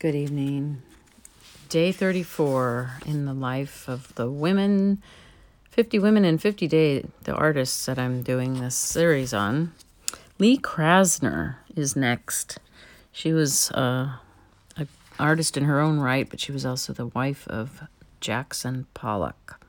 Good evening. Day 34 in the life of the women, 50 women in 50 days, the artists that I'm doing this series on. Lee Krasner is next. She was uh, an artist in her own right, but she was also the wife of Jackson Pollock.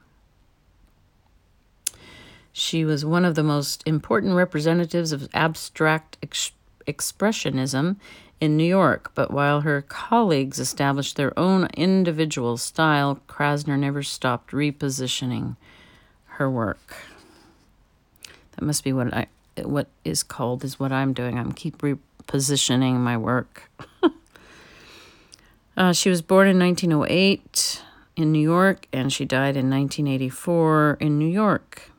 She was one of the most important representatives of abstract ex- expressionism in New York, but while her colleagues established their own individual style, Krasner never stopped repositioning her work. That must be what I what is called is what I'm doing. I'm keep repositioning my work. uh, she was born in 1908 in New York, and she died in 1984 in New York.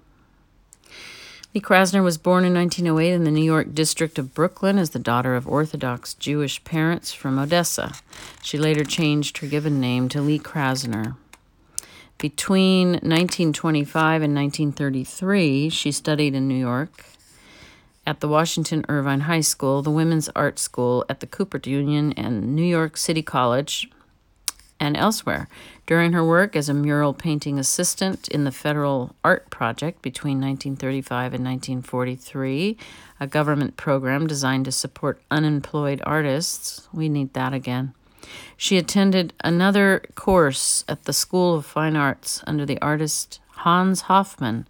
Lee Krasner was born in 1908 in the New York district of Brooklyn as the daughter of Orthodox Jewish parents from Odessa. She later changed her given name to Lee Krasner. Between 1925 and 1933, she studied in New York at the Washington Irving High School, the Women's Art School at the Cooper Union, and New York City College, and elsewhere. During her work as a mural painting assistant in the Federal Art Project between 1935 and 1943, a government program designed to support unemployed artists, we need that again. She attended another course at the School of Fine Arts under the artist Hans Hofmann,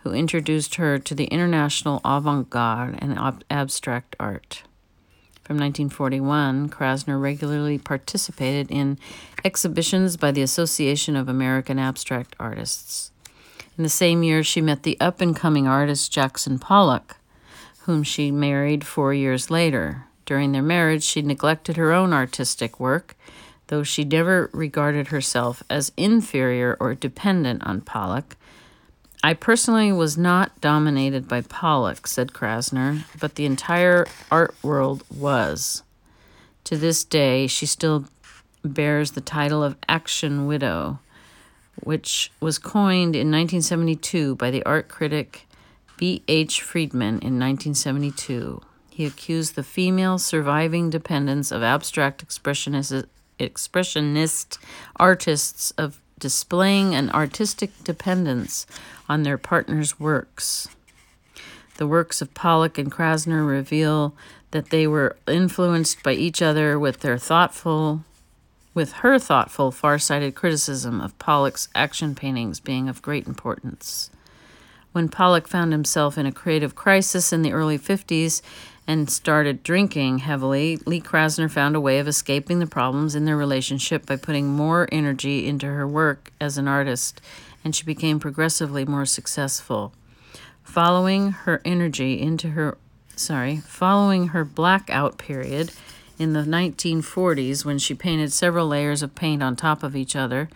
who introduced her to the international avant garde and ab- abstract art. From 1941, Krasner regularly participated in exhibitions by the Association of American Abstract Artists. In the same year, she met the up and coming artist Jackson Pollock, whom she married four years later. During their marriage, she neglected her own artistic work, though she never regarded herself as inferior or dependent on Pollock I personally was not dominated by Pollock, said Krasner, but the entire art world was. To this day, she still bears the title of Action Widow, which was coined in 1972 by the art critic B. H. Friedman in 1972. He accused the female surviving dependents of abstract expressionist, expressionist artists of displaying an artistic dependence on their partner's works. The works of Pollock and Krasner reveal that they were influenced by each other with their thoughtful with her thoughtful, far-sighted criticism of Pollock's action paintings being of great importance. When Pollock found himself in a creative crisis in the early 50s and started drinking heavily, Lee Krasner found a way of escaping the problems in their relationship by putting more energy into her work as an artist and she became progressively more successful. Following her energy into her sorry, following her blackout period in the 1940s when she painted several layers of paint on top of each other,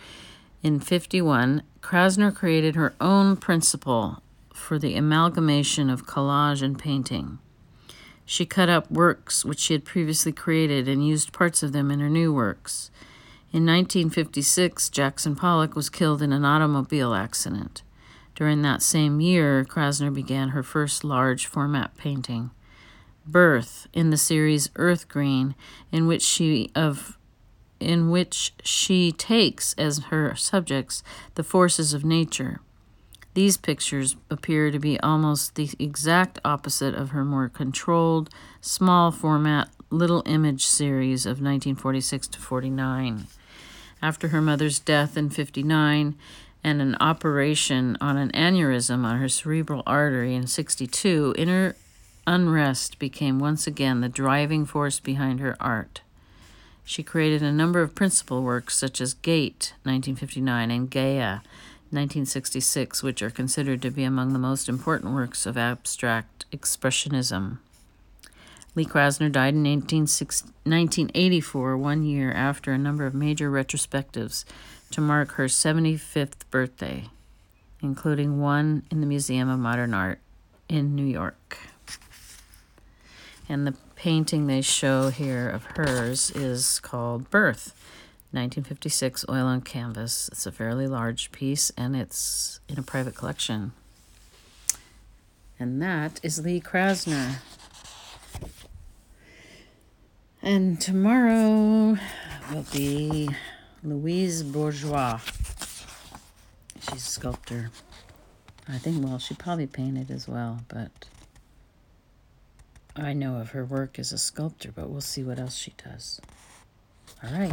in 51, Krasner created her own principle for the amalgamation of collage and painting. She cut up works which she had previously created and used parts of them in her new works. In 1956, Jackson Pollock was killed in an automobile accident. During that same year, Krasner began her first large format painting, Birth, in the series Earth Green, in which she of in which she takes as her subjects the forces of nature. These pictures appear to be almost the exact opposite of her more controlled, small format little image series of 1946 to 49 after her mother's death in 59 and an operation on an aneurysm on her cerebral artery in 62, inner unrest became once again the driving force behind her art. She created a number of principal works such as Gate, 1959, and Gaia, 1966, which are considered to be among the most important works of abstract expressionism. Lee Krasner died in 1984, one year after a number of major retrospectives to mark her 75th birthday, including one in the Museum of Modern Art in New York. And the painting they show here of hers is called Birth, 1956 oil on canvas. It's a fairly large piece and it's in a private collection. And that is Lee Krasner. And tomorrow will be Louise Bourgeois. She's a sculptor. I think, well, she probably painted as well, but I know of her work as a sculptor, but we'll see what else she does. All right.